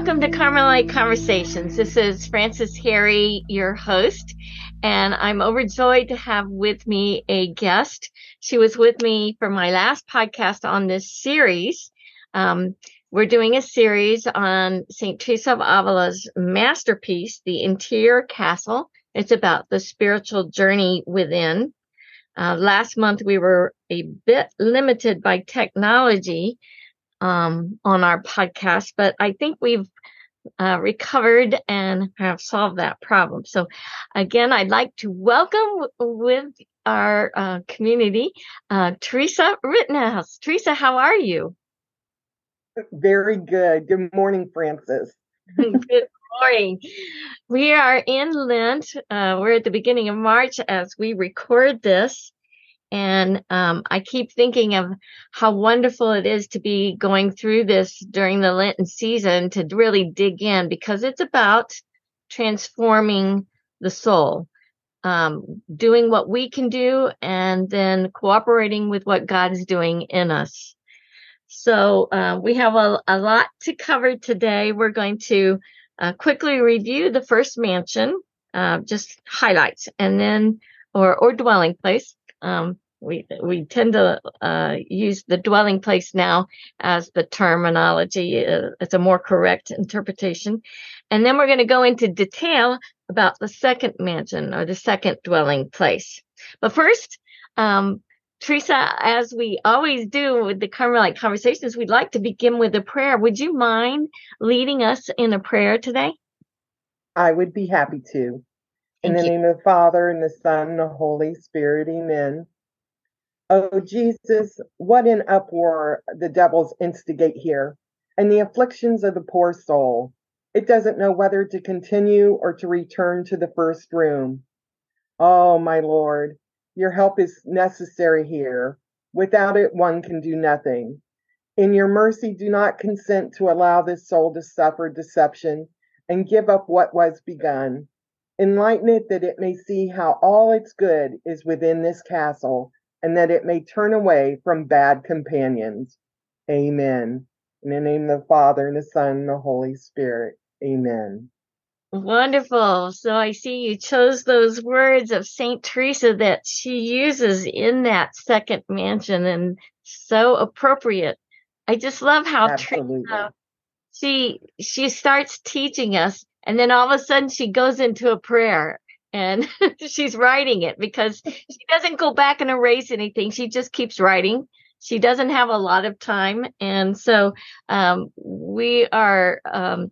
welcome to Carmelite Conversations. This is Frances Harry, your host, and I'm overjoyed to have with me a guest. She was with me for my last podcast on this series. Um, we're doing a series on St. Teresa of Avila's masterpiece, The Interior Castle. It's about the spiritual journey within. Uh, last month, we were a bit limited by technology um, on our podcast, but I think we've uh, recovered and have solved that problem. So, again, I'd like to welcome with our uh, community uh, Teresa Rittenhouse. Teresa, how are you? Very good. Good morning, Francis. good morning. We are in Lent. Uh, we're at the beginning of March as we record this. And um, I keep thinking of how wonderful it is to be going through this during the Lenten season to really dig in because it's about transforming the soul, um, doing what we can do, and then cooperating with what God's doing in us. So uh, we have a, a, lot to cover today. We're going to uh, quickly review the first mansion, uh, just highlights, and then or or dwelling place um, we we tend to uh, use the dwelling place now as the terminology. Uh, it's a more correct interpretation. And then we're going to go into detail about the second mansion or the second dwelling place. But first, um, Teresa, as we always do with the Carmelite conversations, we'd like to begin with a prayer. Would you mind leading us in a prayer today? I would be happy to. In the name of the Father and the Son and the Holy Spirit, amen. Oh, Jesus, what an uproar the devils instigate here, and the afflictions of the poor soul. It doesn't know whether to continue or to return to the first room. Oh, my Lord, your help is necessary here. Without it, one can do nothing. In your mercy, do not consent to allow this soul to suffer deception and give up what was begun. Enlighten it that it may see how all its good is within this castle, and that it may turn away from bad companions. Amen. In the name of the Father, and the Son, and the Holy Spirit. Amen. Wonderful. So I see you chose those words of Saint Teresa that she uses in that second mansion and so appropriate. I just love how Absolutely. Teresa she she starts teaching us and then all of a sudden she goes into a prayer and she's writing it because she doesn't go back and erase anything. She just keeps writing. She doesn't have a lot of time. And so um, we are um,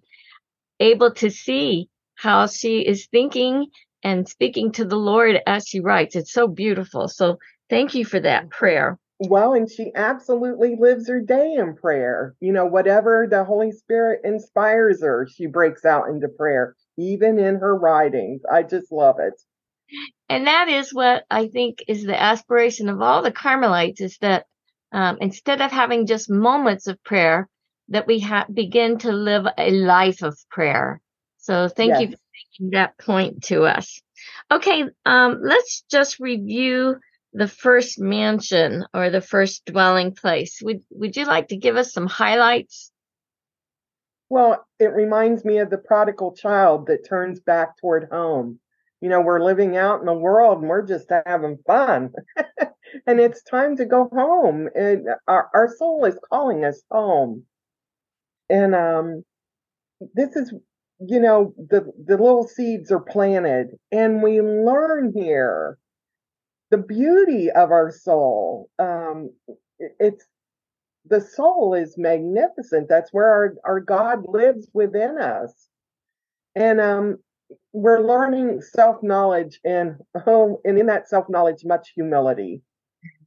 able to see how she is thinking and speaking to the Lord as she writes. It's so beautiful. So thank you for that prayer. Well, and she absolutely lives her day in prayer. You know, whatever the Holy Spirit inspires her, she breaks out into prayer, even in her writings. I just love it. And that is what I think is the aspiration of all the Carmelites is that um, instead of having just moments of prayer, that we ha- begin to live a life of prayer. So thank yes. you for making that point to us. Okay, um, let's just review the first mansion or the first dwelling place. Would would you like to give us some highlights? Well, it reminds me of the prodigal child that turns back toward home. You know, we're living out in the world and we're just having fun. and it's time to go home. And our, our soul is calling us home. And um this is you know, the the little seeds are planted and we learn here the beauty of our soul. Um, it's the soul is magnificent. That's where our, our God lives within us. And um, we're learning self knowledge and oh, and in that self knowledge, much humility.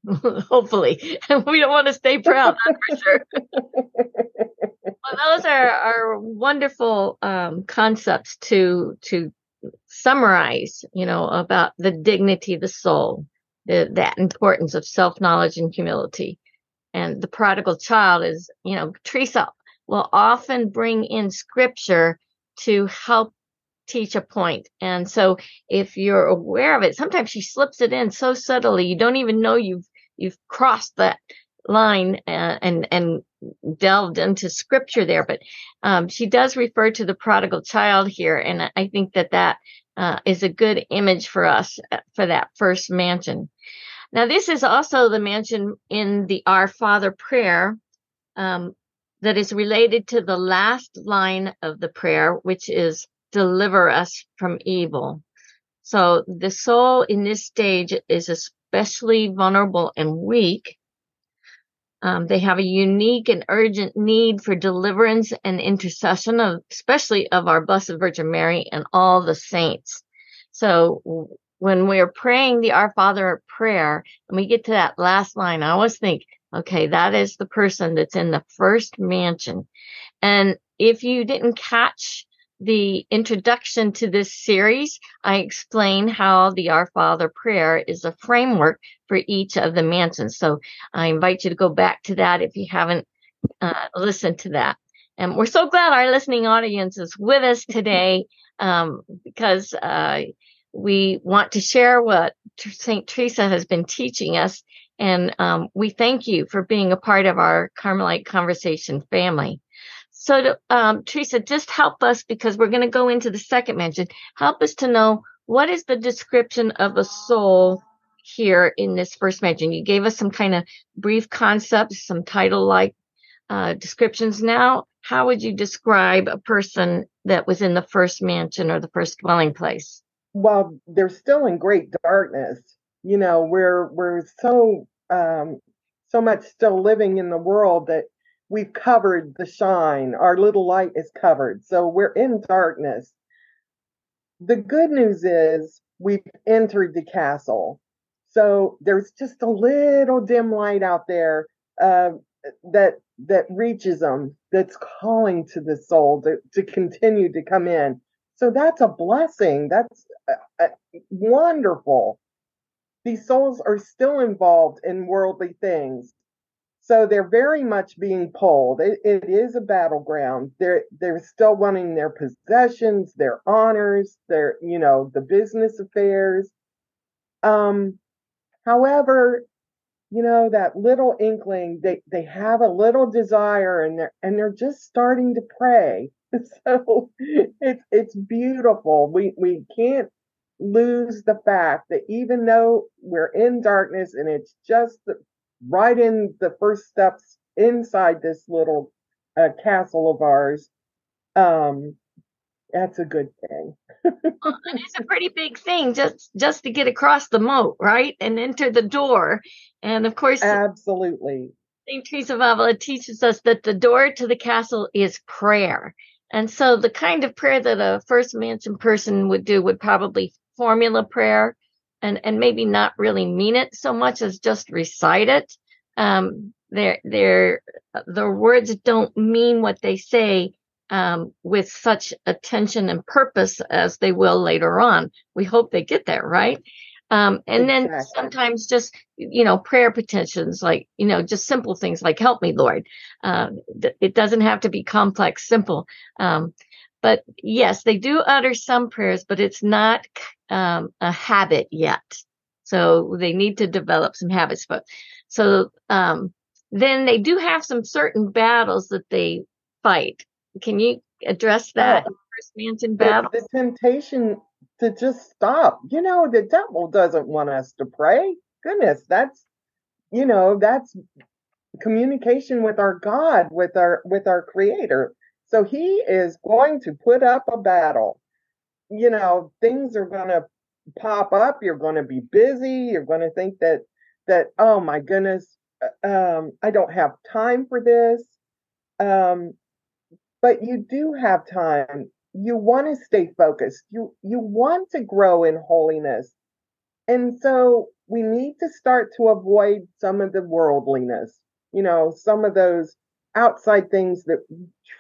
Hopefully, we don't want to stay proud, that's for sure. well, those are are wonderful um, concepts to to summarize. You know about the dignity of the soul the, that importance of self knowledge and humility. And the prodigal child is, you know, Teresa will often bring in scripture to help teach a point. And so if you're aware of it, sometimes she slips it in so subtly you don't even know you've you've crossed that line uh, and and delved into scripture there, but um, she does refer to the prodigal child here, and I think that that uh, is a good image for us uh, for that first mansion. Now, this is also the mansion in the Our Father prayer um, that is related to the last line of the prayer, which is deliver us from evil. So the soul in this stage is especially vulnerable and weak. Um, they have a unique and urgent need for deliverance and intercession of, especially of our Blessed Virgin Mary and all the saints. So when we're praying the Our Father prayer and we get to that last line, I always think, okay, that is the person that's in the first mansion. And if you didn't catch the introduction to this series, I explain how the Our Father prayer is a framework for each of the mansions. So I invite you to go back to that if you haven't uh, listened to that. And we're so glad our listening audience is with us today um, because uh, we want to share what St. Teresa has been teaching us. And um, we thank you for being a part of our Carmelite Conversation family. So, to, um, Teresa, just help us because we're going to go into the second mansion. Help us to know what is the description of a soul here in this first mansion. You gave us some kind of brief concepts, some title like uh, descriptions. Now, how would you describe a person that was in the first mansion or the first dwelling place? Well, they're still in great darkness. You know, we're we're so um, so much still living in the world that we've covered the shine. Our little light is covered. So we're in darkness. The good news is we've entered the castle. So there's just a little dim light out there uh, that that reaches them, that's calling to the soul to, to continue to come in. So that's a blessing. That's uh, uh, wonderful. These souls are still involved in worldly things, so they're very much being pulled. It, it is a battleground. They're they're still wanting their possessions, their honors, their you know the business affairs. Um, however, you know that little inkling they they have a little desire and they're and they're just starting to pray. So it's it's beautiful. We we can't lose the fact that even though we're in darkness and it's just the, right in the first steps inside this little uh, castle of ours. Um, that's a good thing. well, it's a pretty big thing just just to get across the moat, right, and enter the door. And of course, absolutely. Saint Teresa of Avila teaches us that the door to the castle is prayer. And so the kind of prayer that a first mansion person would do would probably formula prayer and and maybe not really mean it so much as just recite it um their their the words don't mean what they say um, with such attention and purpose as they will later on. We hope they get there, right? Um, and exactly. then sometimes just, you know, prayer petitions, like, you know, just simple things like, help me, Lord. Uh, it doesn't have to be complex, simple. Um, but yes, they do utter some prayers, but it's not um, a habit yet. So they need to develop some habits. But so um, then they do have some certain battles that they fight. Can you address that? Yeah. First mansion battle. The, the temptation to just stop. You know, the devil doesn't want us to pray. Goodness, that's you know that's communication with our God, with our with our Creator. So he is going to put up a battle. You know, things are going to pop up. You're going to be busy. You're going to think that that oh my goodness, uh, um, I don't have time for this. Um, but you do have time. You want to stay focused. You you want to grow in holiness. And so we need to start to avoid some of the worldliness, you know, some of those outside things that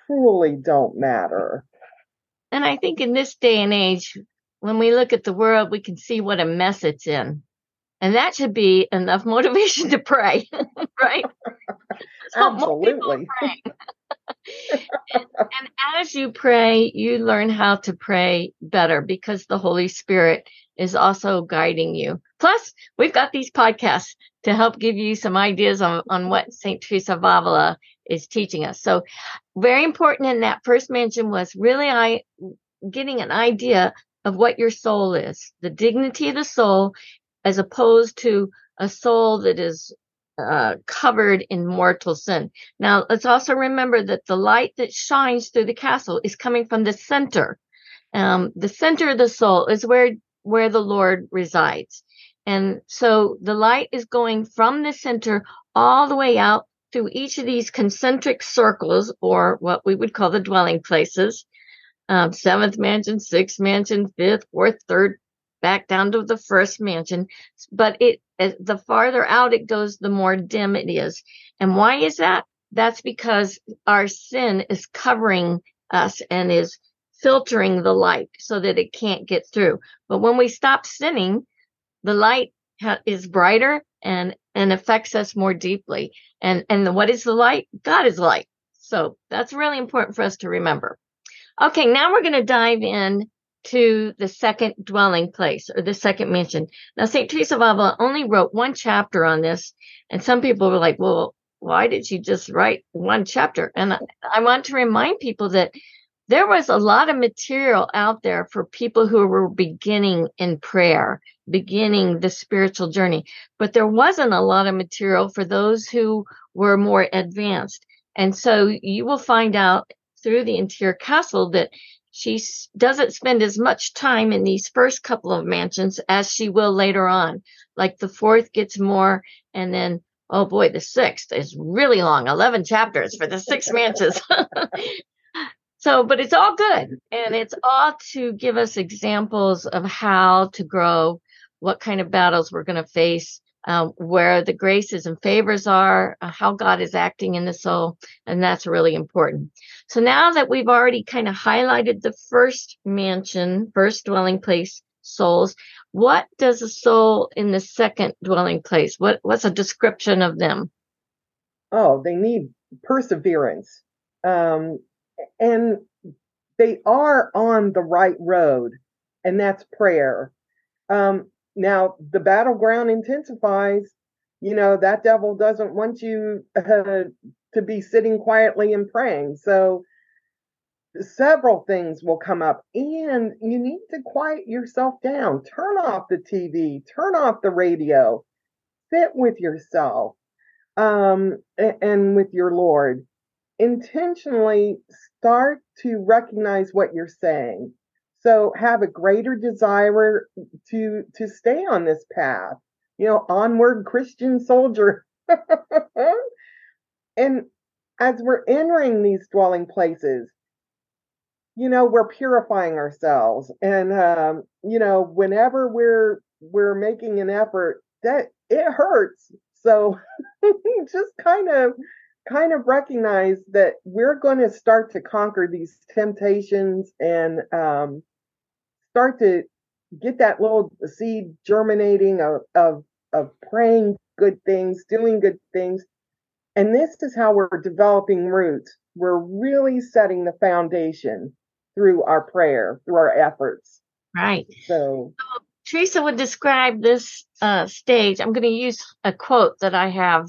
truly don't matter. And I think in this day and age, when we look at the world, we can see what a mess it's in. And that should be enough motivation to pray, right? Absolutely. and as you pray, you learn how to pray better because the Holy Spirit is also guiding you. Plus, we've got these podcasts to help give you some ideas on, on what St. Teresa of Avila is teaching us. So, very important in that first mansion was really I getting an idea of what your soul is, the dignity of the soul, as opposed to a soul that is uh, covered in mortal sin. Now, let's also remember that the light that shines through the castle is coming from the center. Um, the center of the soul is where where the Lord resides, and so the light is going from the center all the way out through each of these concentric circles, or what we would call the dwelling places. Um, seventh mansion, sixth mansion, fifth, fourth, third, back down to the first mansion. But it the farther out it goes, the more dim it is. And why is that? That's because our sin is covering us and is filtering the light so that it can't get through. But when we stop sinning, the light ha- is brighter and and affects us more deeply. And and what is the light? God is light. So that's really important for us to remember. Okay, now we're going to dive in to the second dwelling place or the second mansion. Now, St. Teresa of Avila only wrote one chapter on this, and some people were like, well, why did she just write one chapter? And I, I want to remind people that there was a lot of material out there for people who were beginning in prayer, beginning the spiritual journey, but there wasn't a lot of material for those who were more advanced. And so you will find out through the interior castle that she doesn't spend as much time in these first couple of mansions as she will later on. Like the fourth gets more, and then, oh boy, the sixth is really long 11 chapters for the six mansions. so, but it's all good. And it's all to give us examples of how to grow, what kind of battles we're going to face, um, where the graces and favors are, uh, how God is acting in the soul, and that's really important. So now that we've already kind of highlighted the first mansion, first dwelling place souls, what does a soul in the second dwelling place? What what's a description of them? Oh, they need perseverance, um, and they are on the right road, and that's prayer. Um, now the battleground intensifies. You know, that devil doesn't want you uh, to be sitting quietly and praying. So several things will come up and you need to quiet yourself down. Turn off the TV, turn off the radio, sit with yourself um, and with your Lord. Intentionally start to recognize what you're saying. So have a greater desire to to stay on this path you know onward christian soldier. And as we're entering these dwelling places you know we're purifying ourselves. And um, you know whenever we're we're making an effort that it hurts. So just kind of kind of recognize that we're going to start to conquer these temptations and um, start to get that little seed germinating of, of, of praying good things, doing good things. And this is how we're developing roots. We're really setting the foundation through our prayer, through our efforts. Right. So, so Teresa would describe this uh, stage. I'm going to use a quote that I have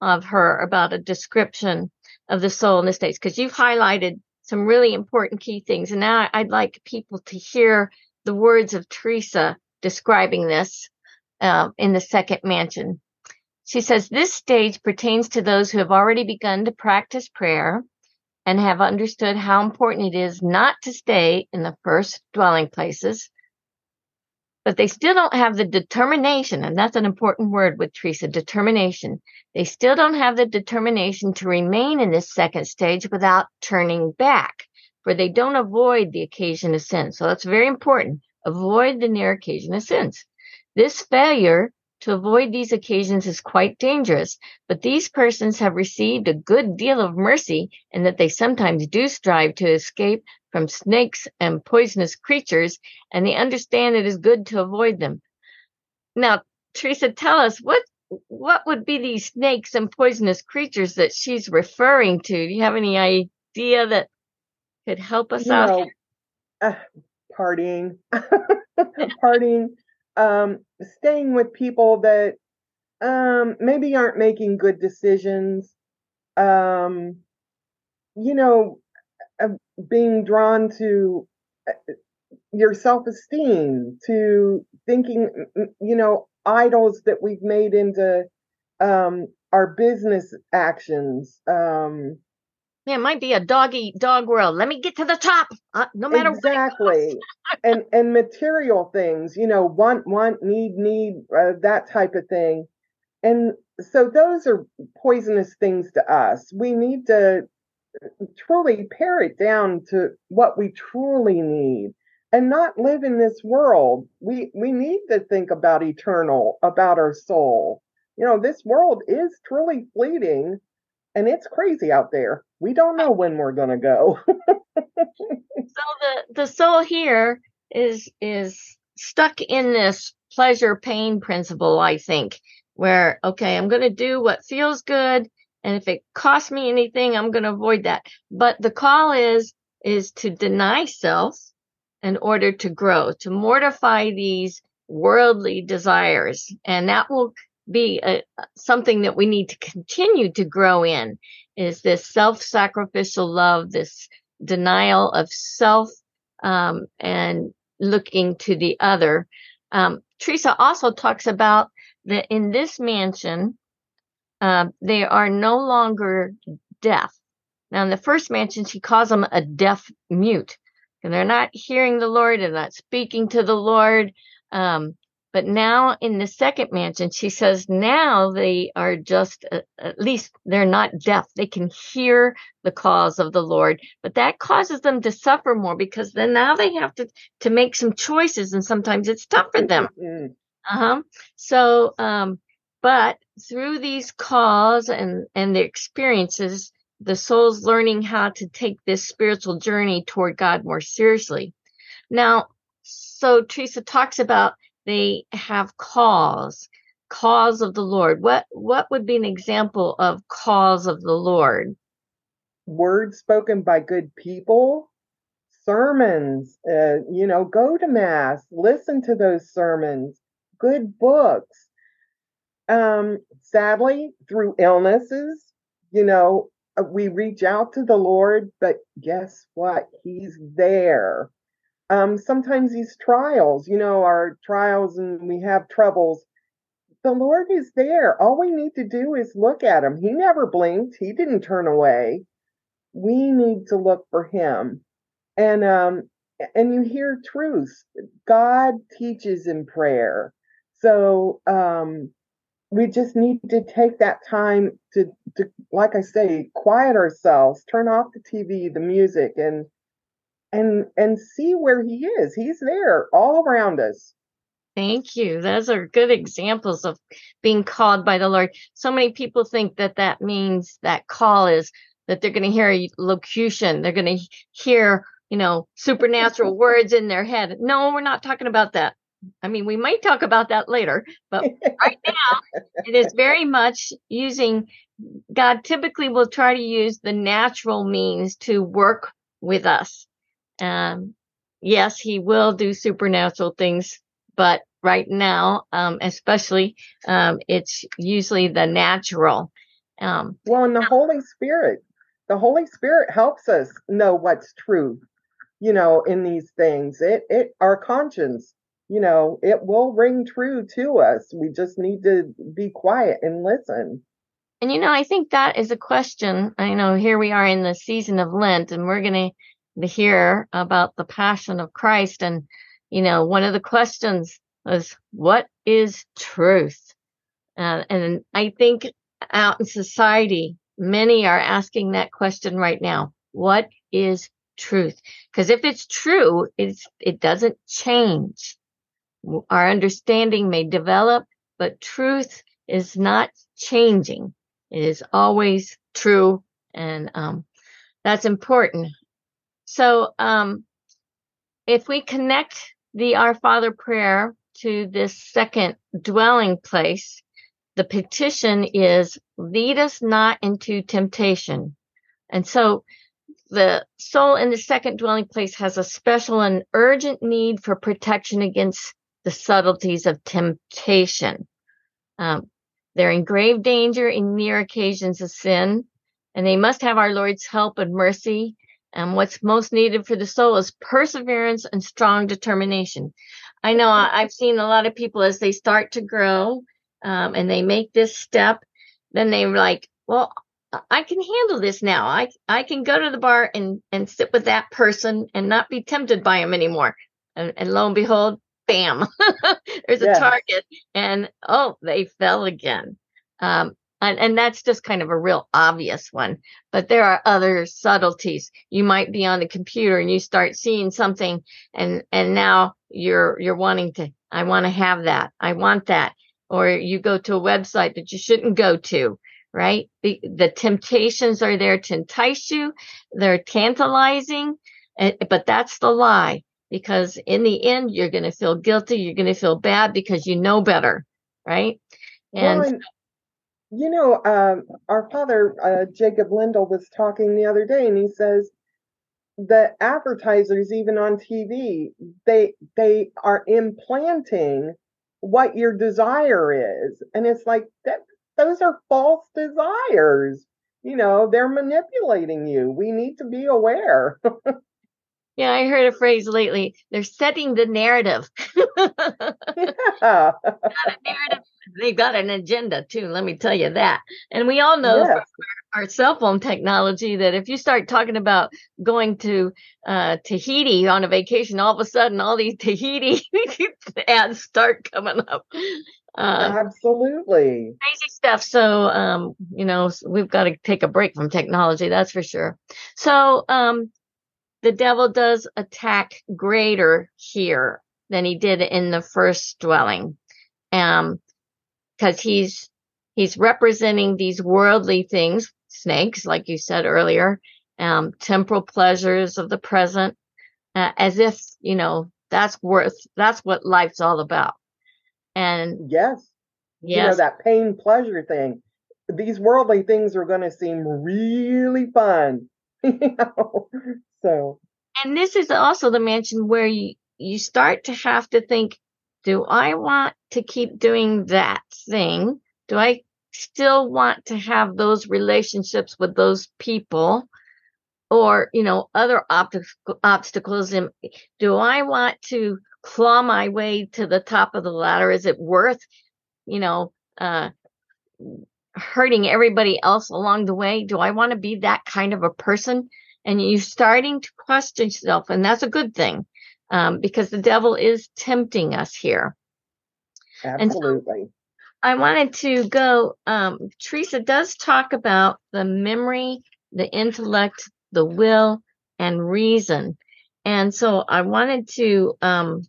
of her about a description of the soul in the stage because you've highlighted some really important key things. And now I'd like people to hear the words of Teresa describing this uh, in the second mansion. She says, This stage pertains to those who have already begun to practice prayer and have understood how important it is not to stay in the first dwelling places, but they still don't have the determination, and that's an important word with Teresa determination. They still don't have the determination to remain in this second stage without turning back, for they don't avoid the occasion of sin. So that's very important. Avoid the near occasion of sins. This failure to avoid these occasions is quite dangerous, but these persons have received a good deal of mercy in that they sometimes do strive to escape from snakes and poisonous creatures, and they understand it is good to avoid them. Now, Teresa, tell us what what would be these snakes and poisonous creatures that she's referring to? Do you have any idea that could help us you out? know, uh, partying, partying, um, staying with people that um, maybe aren't making good decisions. Um, you know, uh, being drawn to uh, your self esteem, to thinking, you know, idols that we've made into um, our business actions. Um, yeah, it might be a dog eat dog world. Let me get to the top, uh, no matter exactly. and and material things, you know, want want need need uh, that type of thing, and so those are poisonous things to us. We need to truly pare it down to what we truly need and not live in this world. We we need to think about eternal, about our soul. You know, this world is truly fleeting and it's crazy out there. We don't know when we're going to go. so the the soul here is is stuck in this pleasure pain principle, I think, where okay, I'm going to do what feels good and if it costs me anything, I'm going to avoid that. But the call is is to deny self in order to grow, to mortify these worldly desires, and that will be a, something that we need to continue to grow in is this self-sacrificial love, this denial of self, um, and looking to the other. Um, Teresa also talks about that in this mansion, uh, they are no longer deaf. Now, in the first mansion, she calls them a deaf mute, and they're not hearing the Lord and not speaking to the Lord. Um, but now in the second mansion, she says now they are just, uh, at least they're not deaf. They can hear the calls of the Lord, but that causes them to suffer more because then now they have to, to make some choices and sometimes it's tough for them. Mm-hmm. Uh-huh. So, um, but through these calls and, and the experiences, the soul's learning how to take this spiritual journey toward God more seriously. Now, so Teresa talks about they have calls, calls of the Lord. What what would be an example of calls of the Lord? Words spoken by good people, sermons. Uh, you know, go to mass, listen to those sermons. Good books. Um, sadly, through illnesses, you know, uh, we reach out to the Lord, but guess what? He's there um, sometimes these trials, you know, our trials and we have troubles. The Lord is there. All we need to do is look at him. He never blinked. He didn't turn away. We need to look for him. And um and you hear truths. God teaches in prayer. So um we just need to take that time to to like I say, quiet ourselves, turn off the TV, the music and and and see where he is. He's there all around us. Thank you. Those are good examples of being called by the Lord. So many people think that that means that call is that they're going to hear a locution. They're going to hear, you know, supernatural words in their head. No, we're not talking about that. I mean, we might talk about that later, but right now it is very much using God typically will try to use the natural means to work with us. Um, yes, he will do supernatural things, but right now, um, especially, um, it's usually the natural. Um, well, and the Holy Spirit, the Holy Spirit helps us know what's true, you know, in these things. It, it, our conscience, you know, it will ring true to us. We just need to be quiet and listen. And you know, I think that is a question. I know here we are in the season of Lent, and we're going to hear about the passion of Christ. And, you know, one of the questions was, what is truth? Uh, and I think out in society, many are asking that question right now. What is truth? Because if it's true, it's, it doesn't change. Our understanding may develop, but truth is not changing. It is always true. And, um, that's important. So, um, if we connect the Our Father prayer to this second dwelling place, the petition is lead us not into temptation. And so the soul in the second dwelling place has a special and urgent need for protection against the subtleties of temptation. Um, they're in grave danger in near occasions of sin, and they must have our Lord's help and mercy. And what's most needed for the soul is perseverance and strong determination. I know I've seen a lot of people as they start to grow um, and they make this step, then they're like, well, I can handle this now. I I can go to the bar and and sit with that person and not be tempted by him anymore. And, and lo and behold, bam, there's a target, and oh, they fell again. Um, and, and that's just kind of a real obvious one. But there are other subtleties. You might be on the computer and you start seeing something, and and now you're you're wanting to. I want to have that. I want that. Or you go to a website that you shouldn't go to right? The, the temptations are there to entice you. They're tantalizing, eh, but that's the lie because in the end, you're going to feel guilty. You're going to feel bad because you know better, right? And, well, and you know, um, our father, uh, Jacob Lindell, was talking the other day and he says, the advertisers even on TV they they are implanting what your desire is and it's like that those are false desires. You know, they're manipulating you. We need to be aware. yeah, I heard a phrase lately. They're setting the narrative. yeah. narrative. They've got an agenda too, let me tell you that. And we all know yes. our cell phone technology that if you start talking about going to uh, Tahiti on a vacation, all of a sudden all these Tahiti ads start coming up. Uh, Absolutely. Crazy stuff. So, um, you know, we've got to take a break from technology, that's for sure. So, um, the devil does attack greater here than he did in the first dwelling. Um, cause he's, he's representing these worldly things, snakes, like you said earlier, um, temporal pleasures of the present, uh, as if, you know, that's worth, that's what life's all about. And yes, yes. you know, that pain pleasure thing. These worldly things are going to seem really fun. you know? So, and this is also the mansion where you, you start to have to think, do I want to keep doing that thing? Do I still want to have those relationships with those people? Or, you know, other obstacles. And do I want to claw my way to the top of the ladder? Is it worth, you know, uh, hurting everybody else along the way? Do I want to be that kind of a person? And you're starting to question yourself, and that's a good thing um, because the devil is tempting us here. Absolutely. So I wanted to go. Um, Teresa does talk about the memory, the intellect, the will, and reason. And so I wanted to um,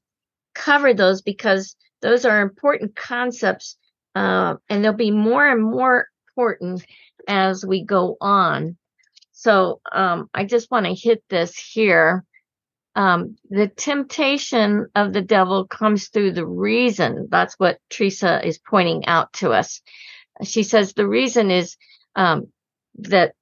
cover those because those are important concepts uh, and they'll be more and more important as we go on. So um, I just want to hit this here. Um, the temptation of the devil comes through the reason. That's what Teresa is pointing out to us. She says the reason is um, that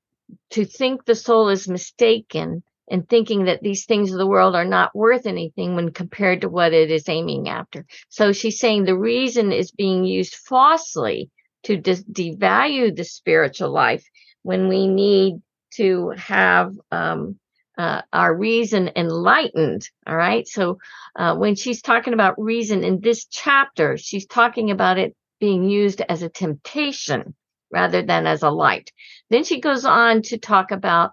to think the soul is mistaken and thinking that these things of the world are not worth anything when compared to what it is aiming after. So she's saying the reason is being used falsely to de- devalue the spiritual life when we need to have um, uh, our reason enlightened. All right. So uh, when she's talking about reason in this chapter, she's talking about it being used as a temptation rather than as a light. Then she goes on to talk about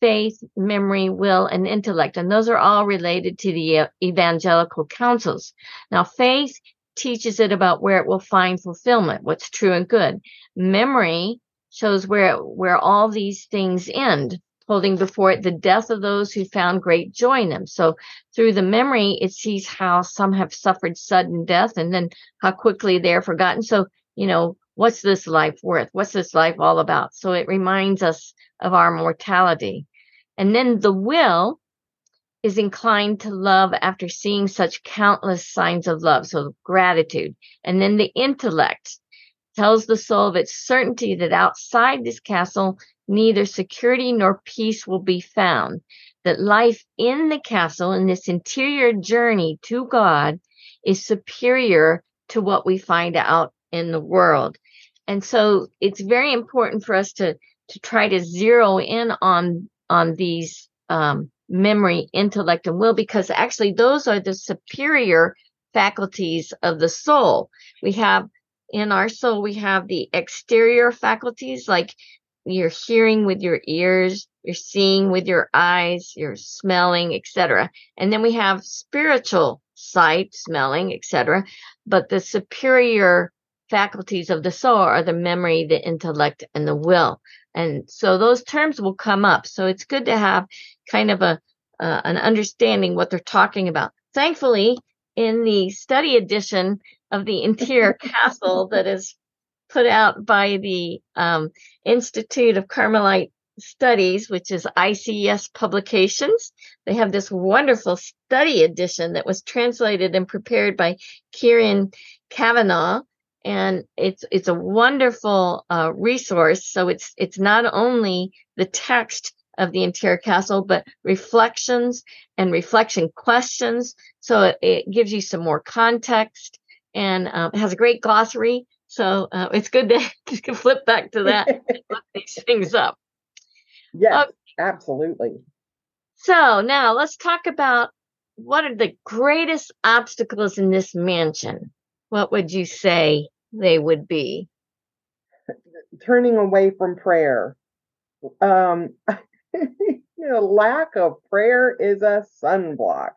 faith, memory, will, and intellect. And those are all related to the evangelical counsels. Now, faith teaches it about where it will find fulfillment, what's true and good. Memory shows where, where all these things end, holding before it the death of those who found great joy in them. So through the memory, it sees how some have suffered sudden death and then how quickly they're forgotten. So, you know, what's this life worth? What's this life all about? So it reminds us of our mortality. And then the will is inclined to love after seeing such countless signs of love, so gratitude. And then the intellect tells the soul of its certainty that outside this castle neither security nor peace will be found. That life in the castle, in this interior journey to God, is superior to what we find out in the world. And so it's very important for us to to try to zero in on on these um, memory, intellect, and will, because actually those are the superior faculties of the soul. We have in our soul, we have the exterior faculties like you're hearing with your ears, you're seeing with your eyes, you're smelling, etc. And then we have spiritual sight, smelling, etc. But the superior faculties of the soul are the memory, the intellect, and the will. And so those terms will come up. So it's good to have kind of a uh, an understanding what they're talking about. Thankfully, in the study edition of the interior castle that is put out by the um, Institute of Carmelite Studies, which is ICS Publications. They have this wonderful study edition that was translated and prepared by Kieran Kavanaugh and it's it's a wonderful uh, resource. So it's it's not only the text of the interior castle, but reflections and reflection questions. So it, it gives you some more context and um, it has a great glossary. So uh, it's good to, to, flip back to that and look these things up. Yes, okay. absolutely. So now let's talk about what are the greatest obstacles in this mansion. What would you say they would be? Turning away from prayer. Um, you know, lack of prayer is a sunblock.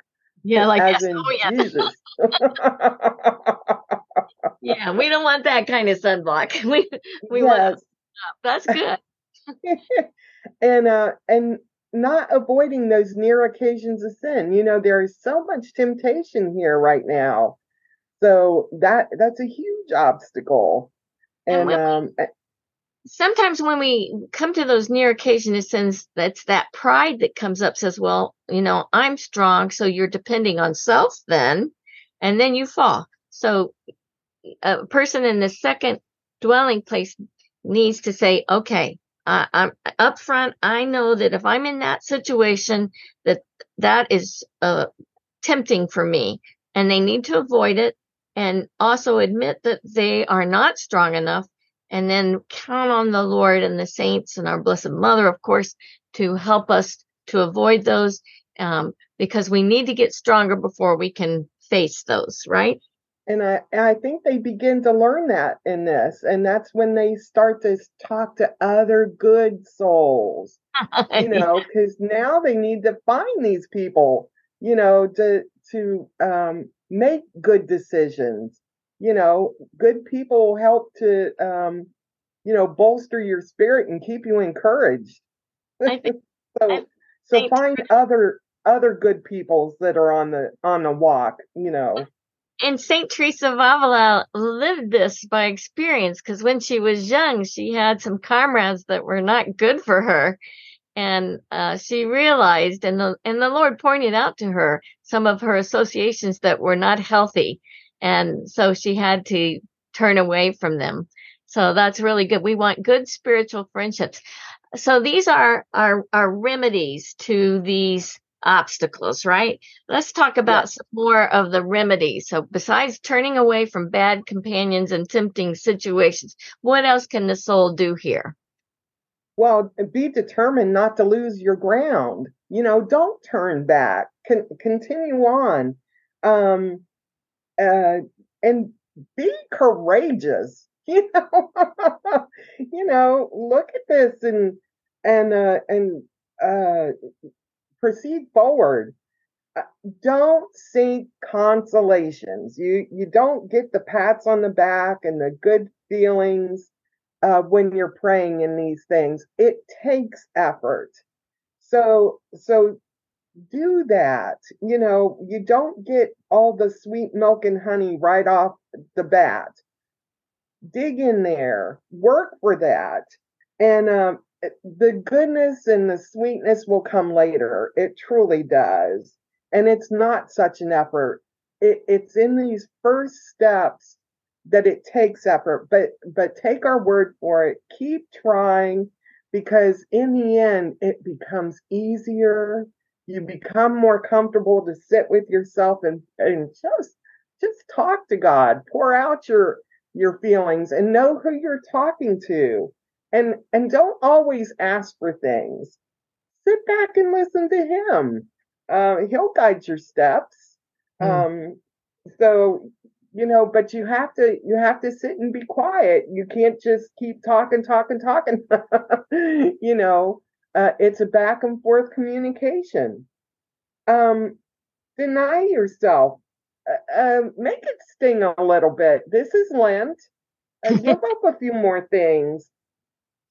Yeah, like as in oh, yeah. Jesus. yeah, we don't want that kind of sunblock. We we yes. want that's good. and uh and not avoiding those near occasions of sin. You know, there is so much temptation here right now. So that that's a huge obstacle. And, and um sometimes when we come to those near occasions that's that pride that comes up says well you know i'm strong so you're depending on self then and then you fall. So a person in the second dwelling place needs to say okay uh, i'm up front i know that if i'm in that situation that that is uh, tempting for me and they need to avoid it and also admit that they are not strong enough and then count on the Lord and the saints and our Blessed Mother, of course, to help us to avoid those um, because we need to get stronger before we can face those, right? And I, I think they begin to learn that in this. And that's when they start to talk to other good souls, you know, because now they need to find these people, you know, to, to um, make good decisions. You know, good people help to, um, you know, bolster your spirit and keep you encouraged. I Think, so, so find other other good peoples that are on the on the walk. You know. And Saint Teresa of Avila lived this by experience because when she was young, she had some comrades that were not good for her and uh, she realized and the and the lord pointed out to her some of her associations that were not healthy and so she had to turn away from them. So that's really good. We want good spiritual friendships. So these are our our remedies to these obstacles right? Let's talk about some more of the remedies. So besides turning away from bad companions and tempting situations what else can the soul do here? Well, be determined not to lose your ground. You know, don't turn back. Con- continue on, um, uh, and be courageous. You know, you know, look at this and and uh, and uh, proceed forward. Uh, don't seek consolations. You you don't get the pats on the back and the good feelings uh, when you're praying in these things. It takes effort. So, so do that. You know, you don't get all the sweet milk and honey right off the bat. Dig in there, work for that. And um, the goodness and the sweetness will come later. It truly does. And it's not such an effort. It, it's in these first steps that it takes effort, but but take our word for it. Keep trying. because in the end, it becomes easier. You become more comfortable to sit with yourself and, and just just talk to God, pour out your your feelings and know who you're talking to. And and don't always ask for things. Sit back and listen to him. Uh, he'll guide your steps. Mm. Um, so you know, but you have to you have to sit and be quiet. You can't just keep talking, talking, talking. you know, uh, it's a back and forth communication. Um, deny yourself. Uh, uh, make it sting a little bit. This is Lent. Uh, give up a few more things.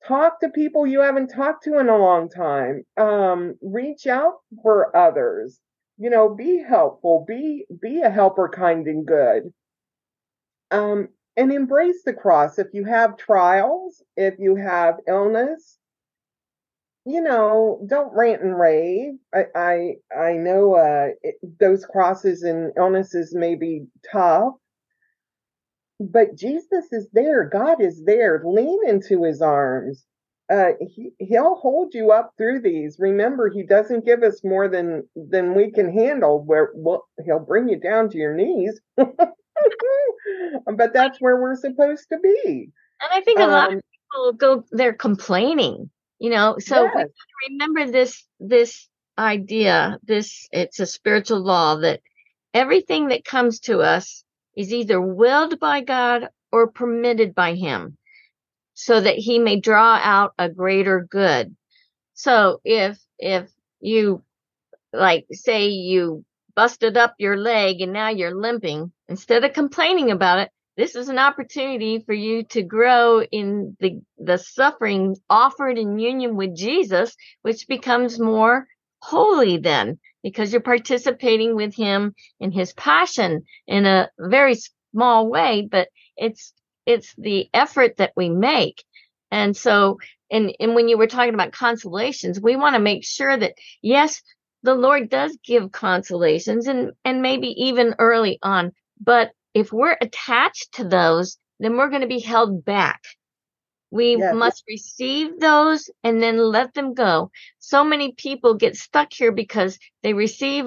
Talk to people you haven't talked to in a long time. Um, reach out for others. You know, be helpful. Be be a helper, kind and good. Um, and embrace the cross. If you have trials, if you have illness, you know, don't rant and rave. I I, I know uh, it, those crosses and illnesses may be tough, but Jesus is there. God is there. Lean into His arms. Uh, he He'll hold you up through these. Remember, He doesn't give us more than than we can handle. Where well, He'll bring you down to your knees. but that's where we're supposed to be. And I think a um, lot of um, people go they're complaining, you know. So yes. remember this this idea, this it's a spiritual law that everything that comes to us is either willed by God or permitted by him so that he may draw out a greater good. So if if you like say you busted up your leg and now you're limping, instead of complaining about it, this is an opportunity for you to grow in the, the suffering offered in union with Jesus, which becomes more holy then because you're participating with him in his passion in a very small way, but it's, it's the effort that we make. And so, and, and when you were talking about consolations, we want to make sure that yes, the Lord does give consolations and, and maybe even early on. But if we're attached to those, then we're going to be held back. We yes. must receive those and then let them go. So many people get stuck here because they receive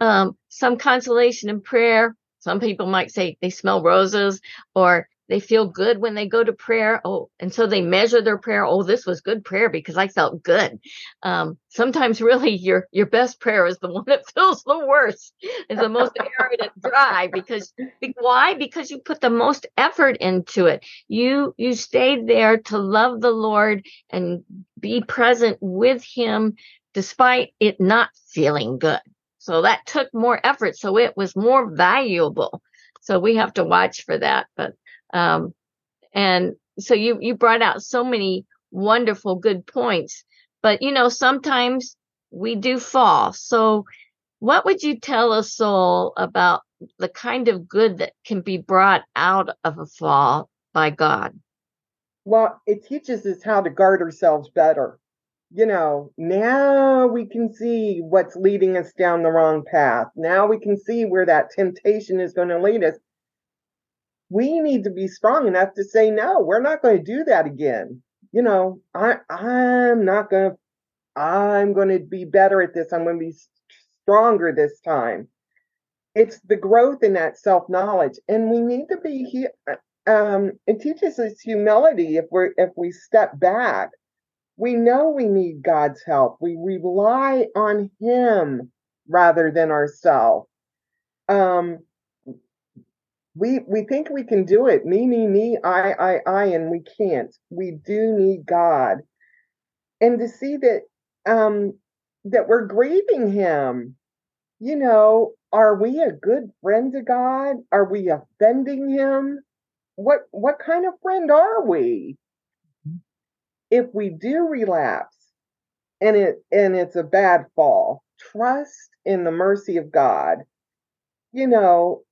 um, some consolation in prayer. Some people might say they smell roses or they feel good when they go to prayer. Oh, and so they measure their prayer. Oh, this was good prayer because I felt good. Um, sometimes really your, your best prayer is the one that feels the worst, is the most arid and dry because why? Because you put the most effort into it. You, you stayed there to love the Lord and be present with him despite it not feeling good. So that took more effort. So it was more valuable. So we have to watch for that. But um, and so you, you brought out so many wonderful, good points, but you know, sometimes we do fall. So what would you tell a soul about the kind of good that can be brought out of a fall by God? Well, it teaches us how to guard ourselves better. You know, now we can see what's leading us down the wrong path. Now we can see where that temptation is going to lead us we need to be strong enough to say no we're not going to do that again. You know i i'm not going to i'm going to be better at this. I'm going to be stronger this time. It's the growth in that self knowledge and we need to be um it teaches us humility if we're if we step back. We know we need god's help. We rely on him rather than ourselves um we we think we can do it. Me me me i i i and we can't. We do need god. And to see that um that we're grieving him. You know are we a good friend to god? Are we offending him? What what kind of friend are we? If we do relapse and it and it's a bad fall trust in the mercy of god. You know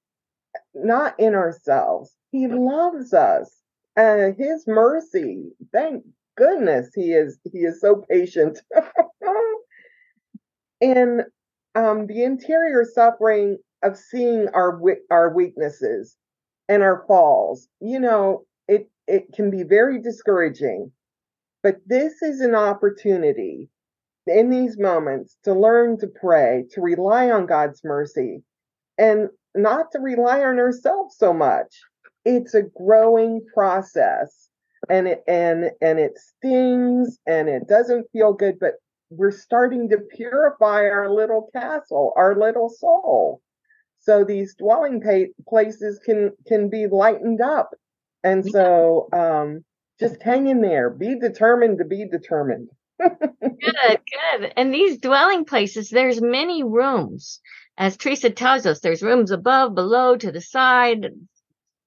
not in ourselves. He loves us. Uh, his mercy. Thank goodness he is he is so patient. and um, the interior suffering of seeing our our weaknesses and our falls. You know, it it can be very discouraging. But this is an opportunity in these moments to learn to pray, to rely on God's mercy, and not to rely on ourselves so much. It's a growing process and it and and it stings and it doesn't feel good, but we're starting to purify our little castle, our little soul. So these dwelling places can can be lightened up. And so um just hang in there. Be determined to be determined. good, good. And these dwelling places, there's many rooms. As Teresa tells us, there's rooms above, below, to the side,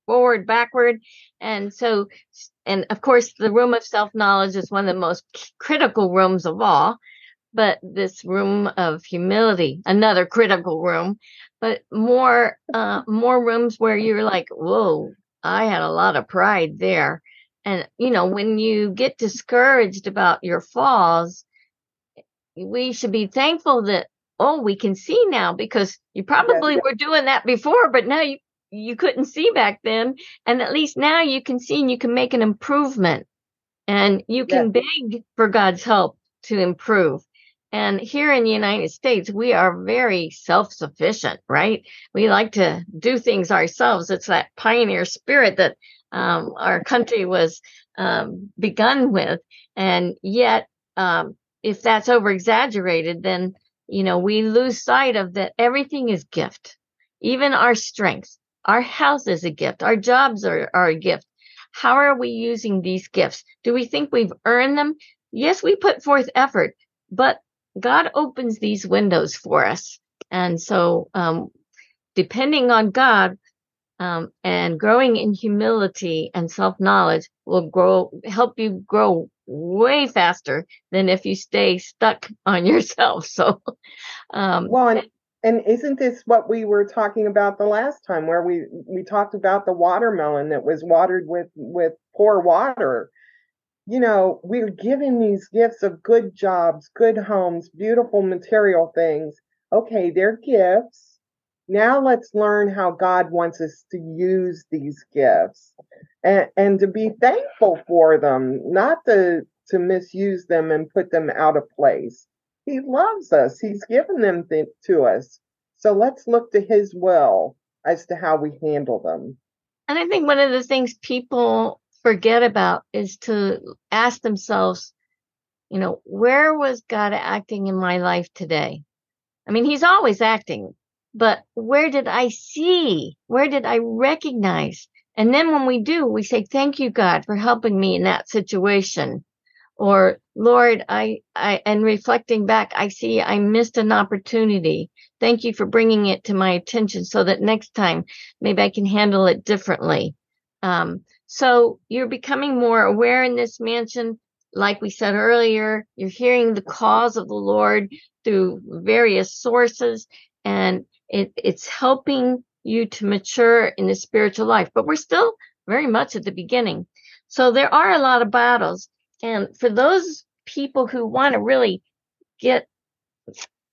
forward, backward. And so, and of course, the room of self knowledge is one of the most critical rooms of all. But this room of humility, another critical room, but more, uh, more rooms where you're like, whoa, I had a lot of pride there. And, you know, when you get discouraged about your falls, we should be thankful that, oh, we can see now because you probably yes. were doing that before, but now you, you couldn't see back then. And at least now you can see and you can make an improvement and you can yes. beg for God's help to improve. And here in the United States, we are very self sufficient, right? We like to do things ourselves. It's that pioneer spirit that um, our country was um, begun with. And yet, um, if that's over exaggerated, then, you know, we lose sight of that everything is gift, even our strengths. Our health is a gift. Our jobs are, are a gift. How are we using these gifts? Do we think we've earned them? Yes, we put forth effort, but God opens these windows for us. And so, um, depending on God, um, and growing in humility and self knowledge will grow, help you grow way faster than if you stay stuck on yourself. So, um, well, and, and isn't this what we were talking about the last time, where we we talked about the watermelon that was watered with with poor water? You know, we're given these gifts of good jobs, good homes, beautiful material things. Okay, they're gifts now let's learn how God wants us to use these gifts and, and to be thankful for them, not to, to misuse them and put them out of place. He loves us. He's given them th- to us. So let's look to his will as to how we handle them. And I think one of the things people forget about is to ask themselves, you know, where was God acting in my life today? I mean, he's always acting, but where did I see? Where did I recognize? And then when we do, we say, thank you, God, for helping me in that situation. Or Lord, I, I, and reflecting back, I see I missed an opportunity. Thank you for bringing it to my attention so that next time maybe I can handle it differently. Um, so you're becoming more aware in this mansion. Like we said earlier, you're hearing the cause of the Lord through various sources and it, it's helping you to mature in the spiritual life, but we're still very much at the beginning. So there are a lot of battles. And for those people who want to really get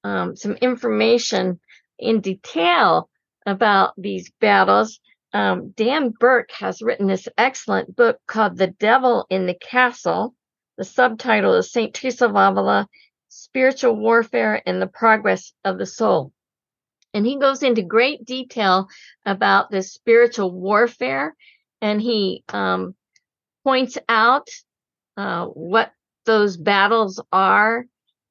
um, some information in detail about these battles, um, Dan Burke has written this excellent book called The Devil in the Castle. The subtitle is St. Teresa of Avila Spiritual Warfare and the Progress of the Soul. And he goes into great detail about this spiritual warfare and he um, points out uh, what those battles are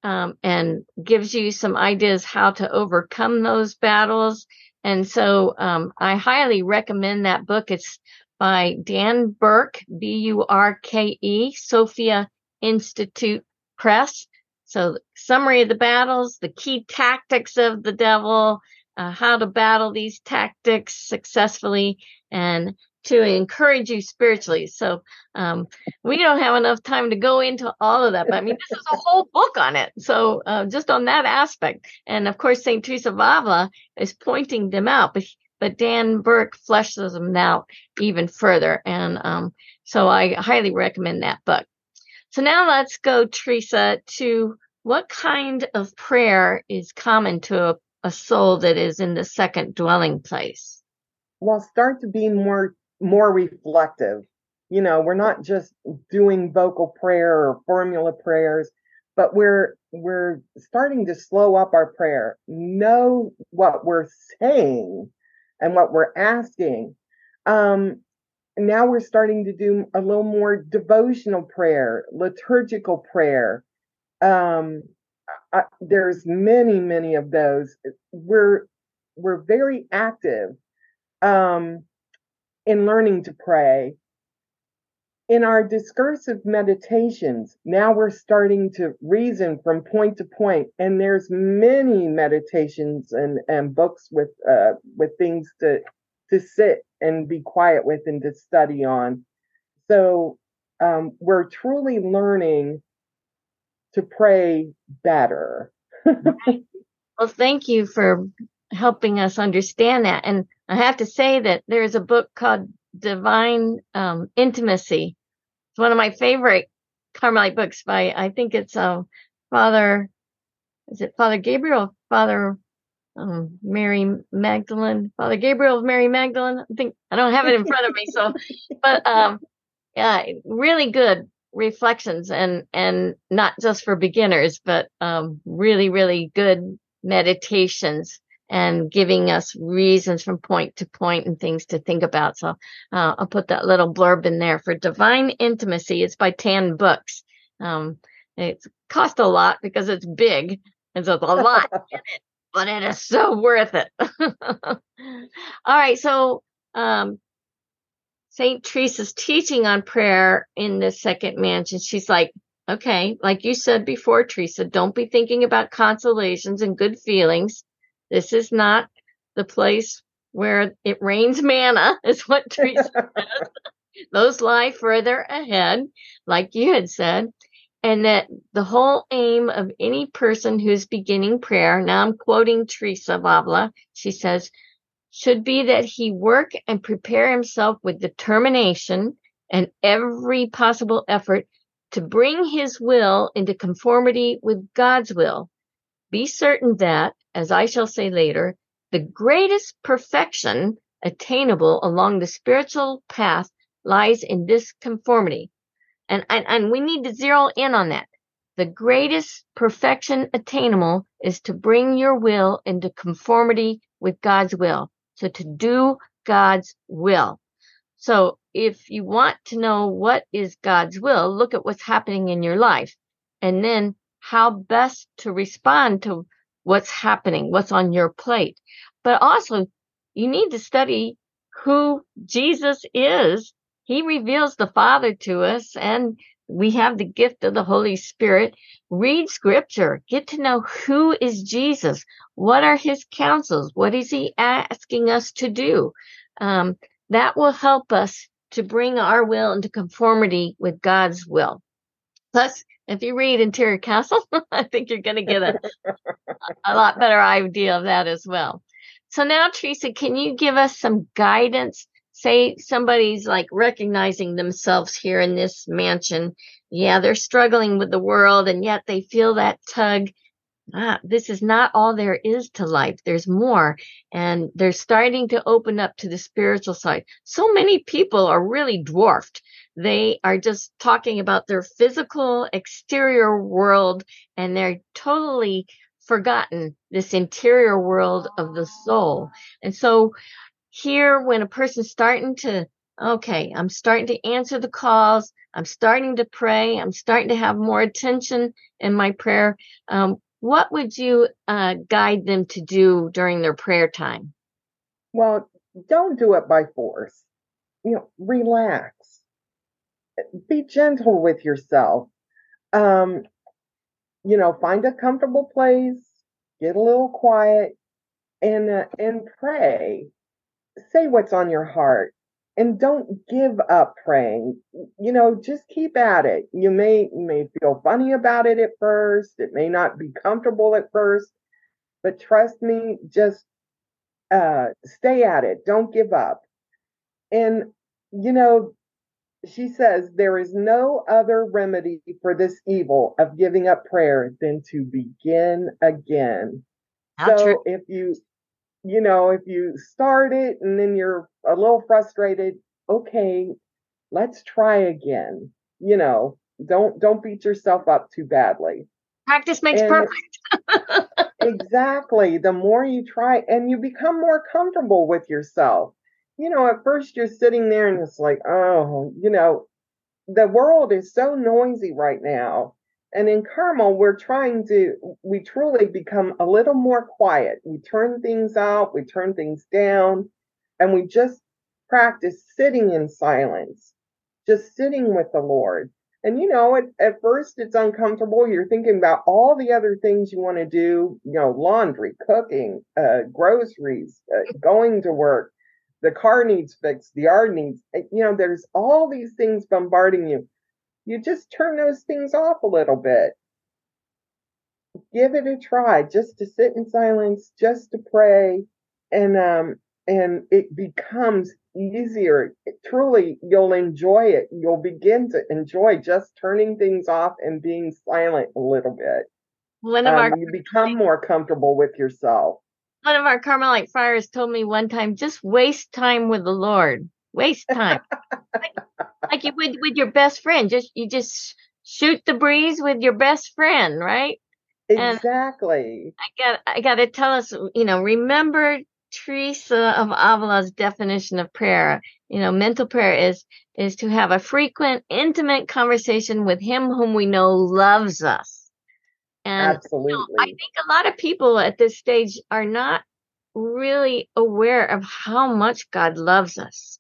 um, and gives you some ideas how to overcome those battles. And so um, I highly recommend that book. It's by Dan Burke, B U R K E, Sophia Institute Press. So, summary of the battles, the key tactics of the devil, uh, how to battle these tactics successfully, and to encourage you spiritually. So, um, we don't have enough time to go into all of that, but I mean, this is a whole book on it. So, uh, just on that aspect. And of course, St. Teresa of Avila is pointing them out, but, but Dan Burke fleshes them out even further. And um, so, I highly recommend that book. So now let's go, Teresa, to what kind of prayer is common to a, a soul that is in the second dwelling place? Well, start to be more more reflective. You know, we're not just doing vocal prayer or formula prayers, but we're we're starting to slow up our prayer, know what we're saying and what we're asking. Um, now we're starting to do a little more devotional prayer, liturgical prayer. Um, I, there's many, many of those. We're we're very active um, in learning to pray. In our discursive meditations, now we're starting to reason from point to point, and there's many meditations and, and books with uh, with things to to sit and be quiet with and to study on. So um, we're truly learning to pray better. well, thank you for helping us understand that. And I have to say that there's a book called Divine um, Intimacy. It's one of my favorite Carmelite books by, I think it's uh, Father, is it Father Gabriel? Father um, Mary Magdalene, Father Gabriel of Mary Magdalene. I think I don't have it in front of me, so, but um, yeah, really good reflections and and not just for beginners, but um, really really good meditations and giving us reasons from point to point and things to think about. So uh, I'll put that little blurb in there for Divine Intimacy. It's by Tan Books. Um, it cost a lot because it's big and so it's a lot but it is so worth it. All right, so um, Saint Teresa's teaching on prayer in the second mansion. She's like, okay, like you said before, Teresa, don't be thinking about consolations and good feelings. This is not the place where it rains manna, is what Teresa says. Those lie further ahead, like you had said and that the whole aim of any person who's beginning prayer, now I'm quoting Teresa of Avila, she says, should be that he work and prepare himself with determination and every possible effort to bring his will into conformity with God's will. Be certain that, as I shall say later, the greatest perfection attainable along the spiritual path lies in this conformity and, and, and we need to zero in on that. The greatest perfection attainable is to bring your will into conformity with God's will. So to do God's will. So if you want to know what is God's will, look at what's happening in your life and then how best to respond to what's happening, what's on your plate. But also you need to study who Jesus is he reveals the Father to us, and we have the gift of the Holy Spirit. Read scripture, get to know who is Jesus, what are his counsels, what is he asking us to do. Um, that will help us to bring our will into conformity with God's will. Plus, if you read Interior Castle, I think you're going to get a, a lot better idea of that as well. So now, Teresa, can you give us some guidance say somebody's like recognizing themselves here in this mansion. Yeah, they're struggling with the world and yet they feel that tug. Ah, this is not all there is to life. There's more. And they're starting to open up to the spiritual side. So many people are really dwarfed. They are just talking about their physical exterior world and they're totally forgotten this interior world of the soul. And so here when a person's starting to okay i'm starting to answer the calls i'm starting to pray i'm starting to have more attention in my prayer um, what would you uh, guide them to do during their prayer time? Well don't do it by force. You know relax. Be gentle with yourself. Um, you know find a comfortable place get a little quiet and uh, and pray say what's on your heart and don't give up praying. You know just keep at it. You may you may feel funny about it at first. It may not be comfortable at first but trust me just uh stay at it. Don't give up. And you know she says there is no other remedy for this evil of giving up prayer than to begin again. How so true. if you you know, if you start it and then you're a little frustrated, okay, let's try again. You know, don't don't beat yourself up too badly. Practice makes and perfect. exactly. The more you try and you become more comfortable with yourself. You know, at first you're sitting there and it's like, oh, you know, the world is so noisy right now. And in Carmel, we're trying to, we truly become a little more quiet. We turn things out, we turn things down, and we just practice sitting in silence, just sitting with the Lord. And you know, at, at first it's uncomfortable. You're thinking about all the other things you want to do, you know, laundry, cooking, uh, groceries, uh, going to work, the car needs fixed, the yard needs, eh, you know, there's all these things bombarding you. You just turn those things off a little bit. Give it a try just to sit in silence, just to pray. And, um, and it becomes easier. Truly, you'll enjoy it. You'll begin to enjoy just turning things off and being silent a little bit. One of um, our you become more comfortable with yourself. One of our Carmelite friars told me one time, just waste time with the Lord. Waste time. like, like you would with your best friend. Just you just shoot the breeze with your best friend, right? Exactly. And I got I got to tell us, you know, remember Teresa of Avila's definition of prayer. You know, mental prayer is is to have a frequent, intimate conversation with Him whom we know loves us. And Absolutely. You know, I think a lot of people at this stage are not really aware of how much God loves us.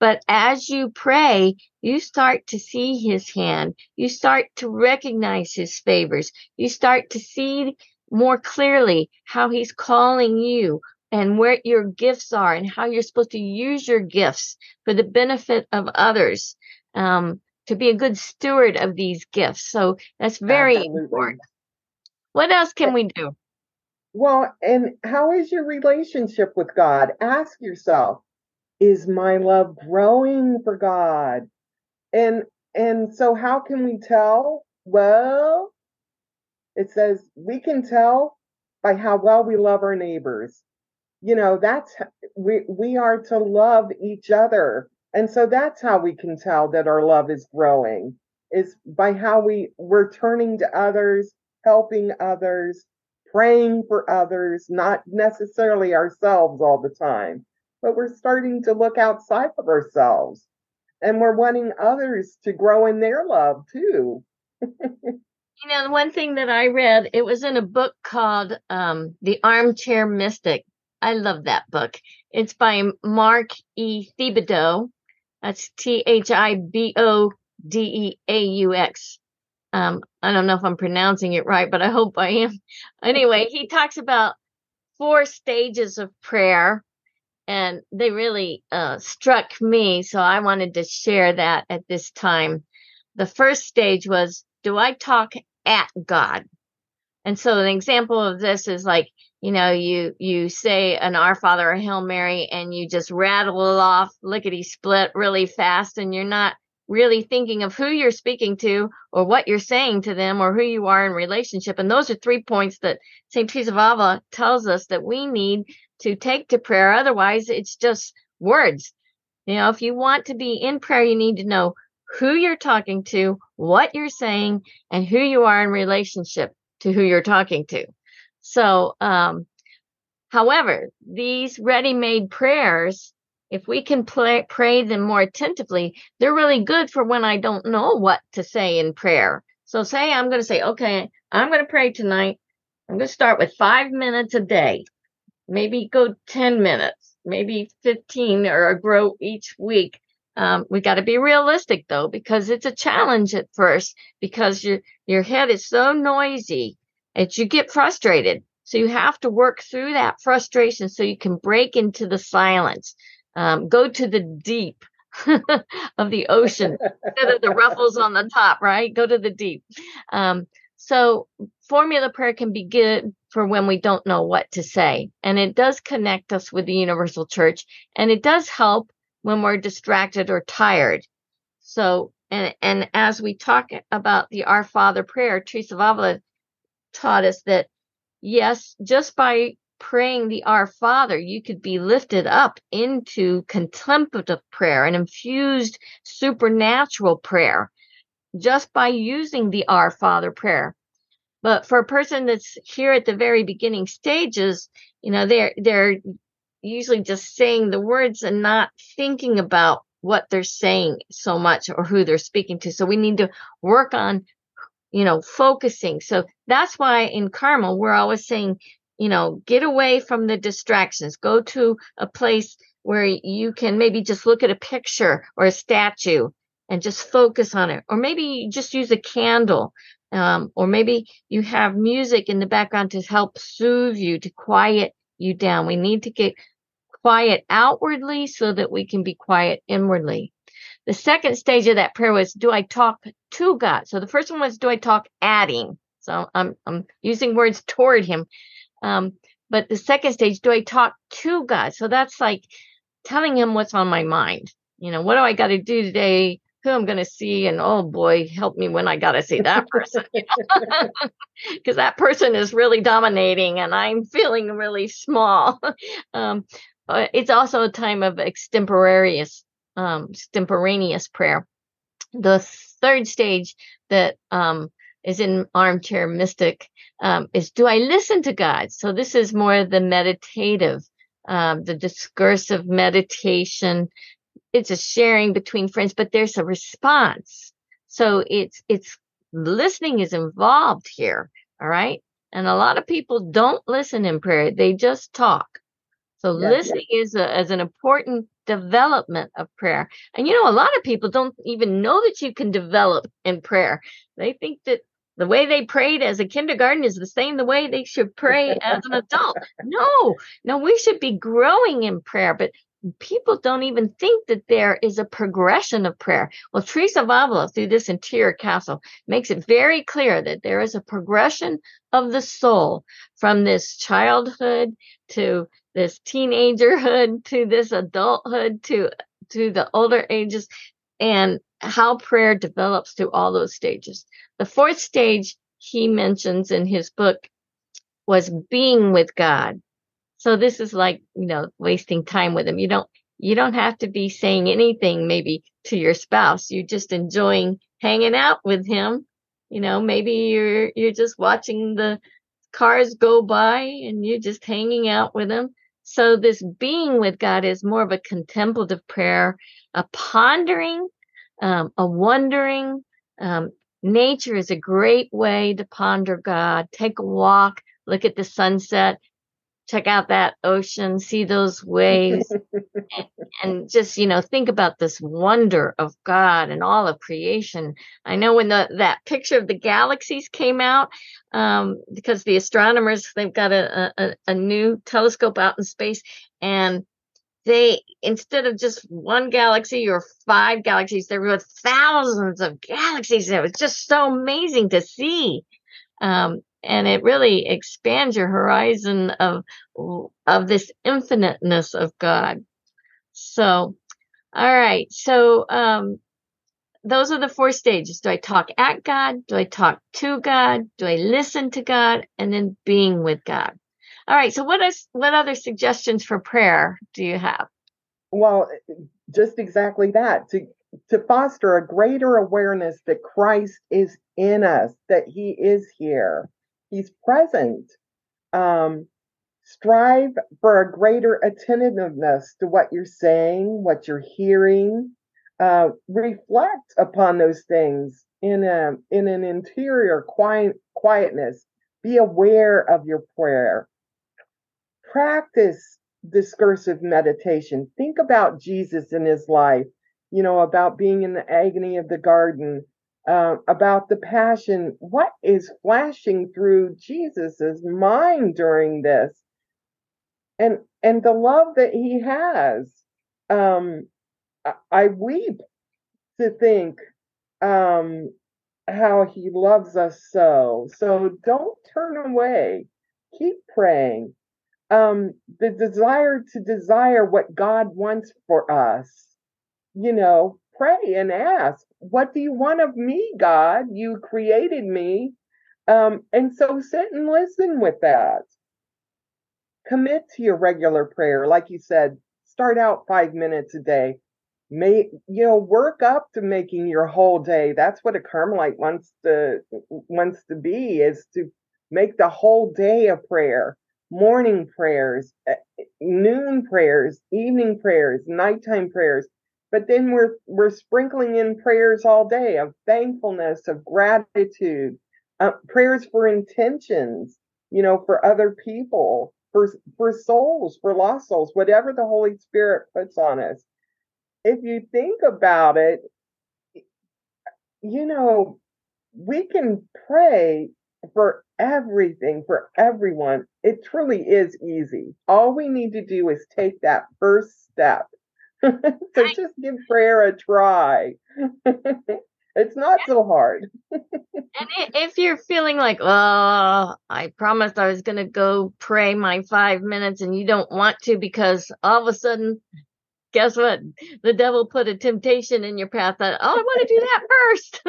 But as you pray, you start to see his hand. You start to recognize his favors. You start to see more clearly how he's calling you, and where your gifts are and how you're supposed to use your gifts for the benefit of others um, to be a good steward of these gifts. So that's very Absolutely. important. What else can we do? Well, and how is your relationship with God? Ask yourself, is my love growing for God? And and so how can we tell? Well, it says we can tell by how well we love our neighbors you know that's we we are to love each other and so that's how we can tell that our love is growing is by how we we're turning to others helping others praying for others not necessarily ourselves all the time but we're starting to look outside of ourselves and we're wanting others to grow in their love too you know one thing that i read it was in a book called um, the armchair mystic I love that book. It's by Mark E. Thibodeaux. That's T H I B O D E A U X. Um, I don't know if I'm pronouncing it right, but I hope I am. Anyway, he talks about four stages of prayer, and they really uh, struck me. So I wanted to share that at this time. The first stage was Do I talk at God? And so an example of this is like, you know, you you say an Our Father or Hail Mary and you just rattle off lickety split really fast and you're not really thinking of who you're speaking to or what you're saying to them or who you are in relationship. And those are three points that St. Teresa Avila tells us that we need to take to prayer. Otherwise, it's just words. You know, if you want to be in prayer, you need to know who you're talking to, what you're saying, and who you are in relationship to who you're talking to. So, um, however, these ready made prayers, if we can play, pray them more attentively, they're really good for when I don't know what to say in prayer. So, say I'm going to say, okay, I'm going to pray tonight. I'm going to start with five minutes a day, maybe go 10 minutes, maybe 15 or grow each week. Um, we got to be realistic though, because it's a challenge at first because your your head is so noisy that you get frustrated. So you have to work through that frustration so you can break into the silence, um, go to the deep of the ocean instead of the ruffles on the top, right? Go to the deep. Um, so formula prayer can be good for when we don't know what to say. And it does connect us with the universal church and it does help when we're distracted or tired. So, and, and as we talk about the Our Father prayer, Teresa of Avila taught us that yes, just by praying the Our Father, you could be lifted up into contemplative prayer and infused supernatural prayer just by using the Our Father prayer. But for a person that's here at the very beginning stages, you know, they're they're usually just saying the words and not thinking about what they're saying so much or who they're speaking to. So we need to work on, you know, focusing. So that's why in Carmel, we're always saying, you know, get away from the distractions, go to a place where you can maybe just look at a picture or a statue and just focus on it. Or maybe just use a candle. Um, or maybe you have music in the background to help soothe you, to quiet you down. We need to get quiet outwardly so that we can be quiet inwardly. The second stage of that prayer was, do I talk to God? So the first one was, do I talk adding? So I'm, I'm using words toward him. Um, but the second stage, do I talk to God? So that's like telling him what's on my mind. You know, what do I got to do today? Who I'm going to see? And oh boy, help me when I got to see that person. Because that person is really dominating and I'm feeling really small. Um, it's also a time of extemporaneous, um, extemporaneous prayer. The third stage that um, is in armchair mystic um, is do I listen to God? So this is more the meditative, um, the discursive meditation. It's a sharing between friends, but there's a response. So it's it's listening is involved here. All right. And a lot of people don't listen in prayer. They just talk. So yeah, listening yeah. is a, as an important development of prayer. And you know, a lot of people don't even know that you can develop in prayer. They think that the way they prayed as a kindergarten is the same the way they should pray as an adult. No, no, we should be growing in prayer, but people don't even think that there is a progression of prayer. Well, Teresa Avila, through this interior castle, makes it very clear that there is a progression of the soul from this childhood to this teenagerhood to this adulthood to to the older ages and how prayer develops through all those stages. The fourth stage he mentions in his book was being with God. So this is like, you know, wasting time with him. You don't you don't have to be saying anything maybe to your spouse. You're just enjoying hanging out with him. You know, maybe you're you're just watching the cars go by and you're just hanging out with him. So this being with God is more of a contemplative prayer, a pondering, um, a wondering, um, nature is a great way to ponder God. Take a walk, look at the sunset, check out that ocean, see those waves, and, and, just, you know, think about this wonder of God and all of creation. I know when the, that picture of the galaxies came out, um, because the astronomers, they've got a, a, a new telescope out in space and they instead of just one galaxy or five galaxies, there were thousands of galaxies. And It was just so amazing to see. Um, and it really expands your horizon of of this infiniteness of God. So, all right. So, um, those are the four stages. Do I talk at God? Do I talk to God? Do I listen to God? And then being with God. All right. So what is what other suggestions for prayer do you have? Well, just exactly that. To to foster a greater awareness that Christ is in us, that he is here. He's present. Um, strive for a greater attentiveness to what you're saying, what you're hearing. Uh, reflect upon those things in a in an interior quiet quietness. Be aware of your prayer practice discursive meditation. Think about Jesus in his life, you know, about being in the agony of the garden, uh, about the passion. What is flashing through Jesus's mind during this? And and the love that he has. Um, I, I weep to think um, how he loves us so. So don't turn away. Keep praying um, the desire to desire what God wants for us. You know, pray and ask, What do you want of me, God? You created me. Um, and so sit and listen with that. commit to your regular prayer. Like you said, start out five minutes a day. May you know, work up to making your whole day. That's what a Carmelite wants to wants to be is to make the whole day a prayer. Morning prayers, eh, noon prayers, evening prayers, nighttime prayers. But then we're we're sprinkling in prayers all day of thankfulness, of gratitude, uh, prayers for intentions, you know, for other people, for for souls, for lost souls, whatever the Holy Spirit puts on us. If you think about it, you know, we can pray for everything, for everyone. It truly is easy. All we need to do is take that first step. so just give prayer a try. it's not so hard. and if you're feeling like, oh, I promised I was going to go pray my five minutes and you don't want to because all of a sudden, guess what? The devil put a temptation in your path that, oh, I want to do that first.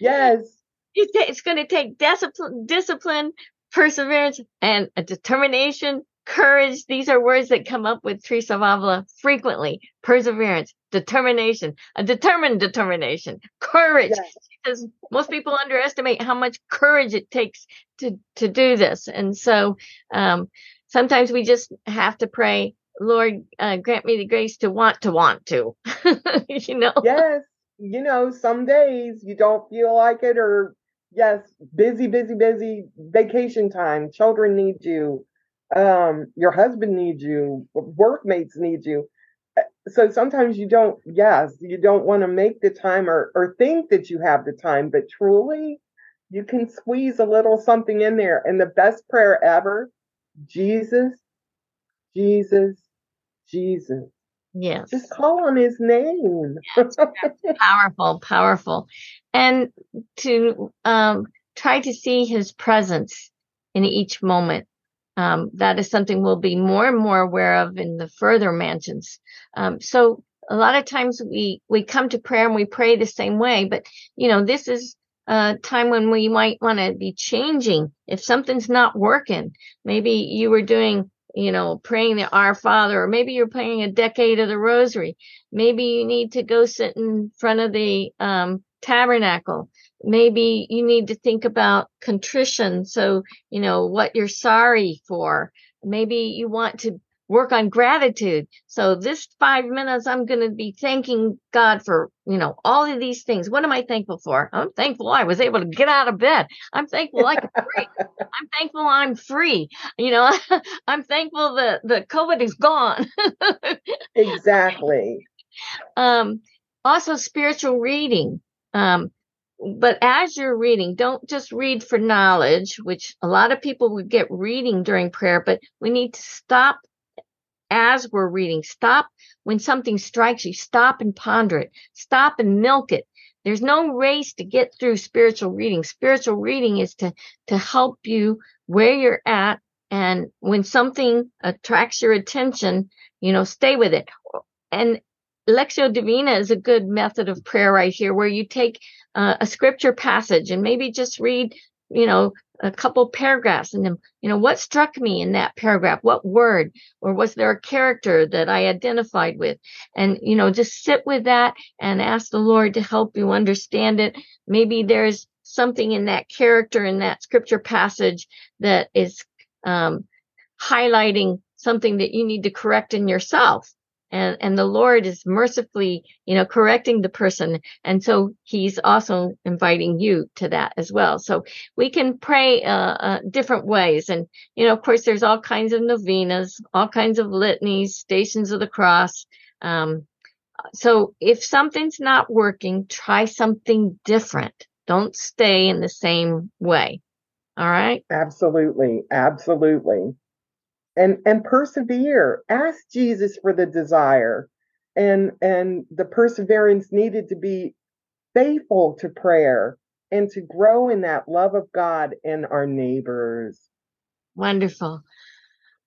yes. It's going to take discipline, discipline, perseverance, and a determination courage. These are words that come up with Teresa of Avila frequently. Perseverance, determination, a determined determination, courage. Yes. Because most people underestimate how much courage it takes to to do this, and so um, sometimes we just have to pray, Lord, uh, grant me the grace to want to want to. you know. Yes. You know, some days you don't feel like it, or yes, busy, busy, busy vacation time. Children need you um, your husband needs you, workmates need you. Uh, so sometimes you don't, yes, you don't want to make the time or, or think that you have the time, but truly you can squeeze a little something in there. And the best prayer ever, Jesus, Jesus, Jesus. Yes. Just call on his name. Yes, powerful, powerful. And to um, try to see his presence in each moment um, that is something we'll be more and more aware of in the further mansions. Um, so a lot of times we we come to prayer and we pray the same way, but you know this is a time when we might want to be changing. If something's not working, maybe you were doing you know praying the Our Father, or maybe you're praying a decade of the Rosary. Maybe you need to go sit in front of the um, tabernacle maybe you need to think about contrition. So, you know, what you're sorry for. Maybe you want to work on gratitude. So this five minutes, I'm going to be thanking God for, you know, all of these things. What am I thankful for? I'm thankful I was able to get out of bed. I'm thankful I can breathe. I'm thankful I'm free. You know, I'm thankful that the COVID is gone. exactly. Um, also spiritual reading. Um, but as you're reading, don't just read for knowledge, which a lot of people would get reading during prayer, but we need to stop as we're reading. Stop when something strikes you. Stop and ponder it. Stop and milk it. There's no race to get through spiritual reading. Spiritual reading is to, to help you where you're at. And when something attracts your attention, you know, stay with it. And Lectio Divina is a good method of prayer right here, where you take uh, a scripture passage and maybe just read, you know, a couple paragraphs and then, you know, what struck me in that paragraph? What word? Or was there a character that I identified with? And, you know, just sit with that and ask the Lord to help you understand it. Maybe there's something in that character in that scripture passage that is um, highlighting something that you need to correct in yourself and and the lord is mercifully you know correcting the person. And so he's also inviting you to that as well. So we can pray uh, uh, different ways. And you know of course there's all kinds of novenas all kinds of litanies stations of the cross. Um, so if something's not working try something different. Don't stay in the same way. All right? Absolutely. Absolutely and and persevere. Ask jesus for the desire and and the perseverance needed to be faithful to prayer and to grow in that love of god and our neighbors. Wonderful.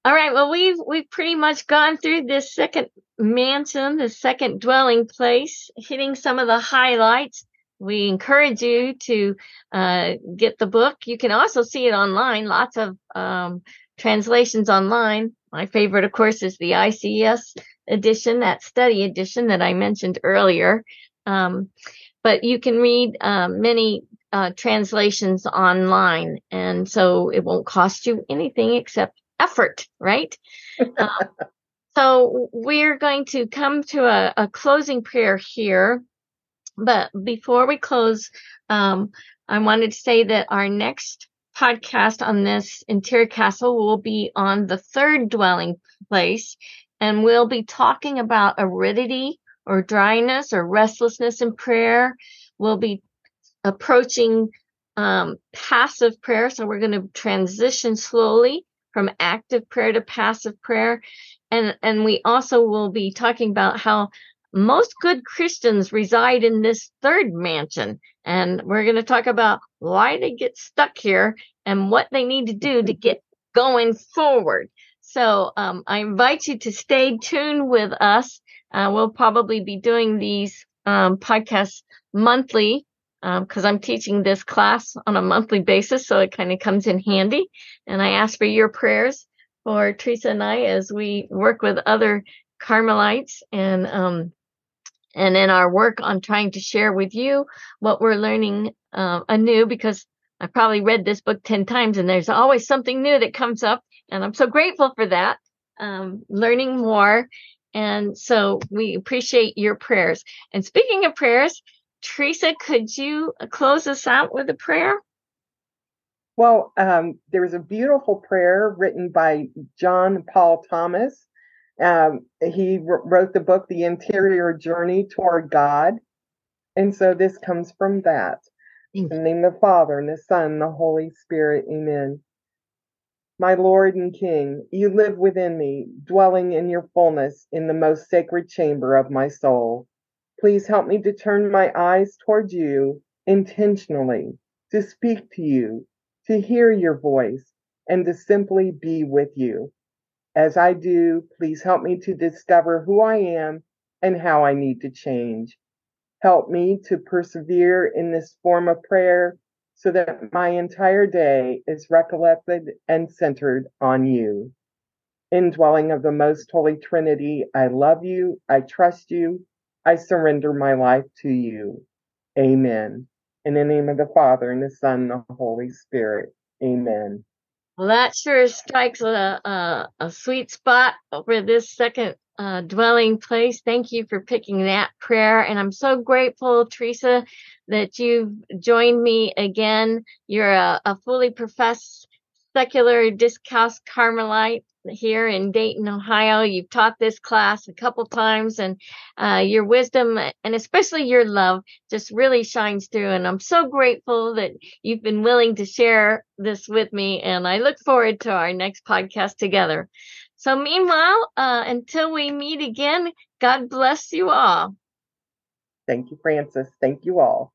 All right well we've we've pretty much gone through this second mansion the second dwelling place hitting some of the highlights. We encourage you to uh, get the book. You can also see it online lots of um, translations online. My favorite, of course, is the ICS edition, that study edition that I mentioned earlier. Um, but you can read uh, many uh, translations online, and so it won't cost you anything except effort, right? uh, so we're going to come to a, a, closing prayer here. But before we close, um, I wanted to say that our next podcast on this interior castle will be on the third dwelling place, and we'll be talking about aridity or dryness or restlessness in prayer. We'll be approaching um, passive prayer. So we're going to transition slowly from active prayer to passive prayer. And, and we also will be talking about how most good Christians reside in this third mansion. And we're going to talk about why they get stuck here and what they need to do to get going forward. So um, I invite you to stay tuned with us. Uh, we'll probably be doing these um, podcasts monthly because um, I'm teaching this class on a monthly basis, so it kind of comes in handy. And I ask for your prayers for Teresa and I as we work with other Carmelites and um, and in our work on trying to share with you what we're learning uh, anew because I probably read this book 10 times and there's always something new that comes up. And I'm so grateful for that, um, learning more. And so we appreciate your prayers. And speaking of prayers, Teresa, could you close us out with a prayer? Well, um, there's a beautiful prayer written by John Paul Thomas. Um, he wrote the book, The Interior Journey Toward God. And so this comes from that. In the name of the Father, and the Son, and the Holy Spirit. Amen. My Lord and King, you live within me, dwelling in your fullness in the most sacred chamber of my soul. Please help me to turn my eyes toward you intentionally, to speak to you, to hear your voice, and to simply be with you. As I do, please help me to discover who I am and how I need to change. Help me to persevere in this form of prayer so that my entire day is recollected and centered on you. Indwelling of the most holy Trinity, I love you, I trust you, I surrender my life to you. Amen. In the name of the Father, and the Son, and the Holy Spirit. Amen. Well, that sure strikes a, a, a sweet spot for this second uh, dwelling place. Thank you for picking that prayer. And I'm so grateful, Teresa, that you've joined me again. You're a, a fully professed secular discalced Carmelite here in Dayton, Ohio. You've taught this class a couple times, and uh, your wisdom and especially your love just really shines through. And I'm so grateful that you've been willing to share this with me. And I look forward to our next podcast together. So, meanwhile, uh, until we meet again, God bless you all. Thank you, Francis. Thank you all.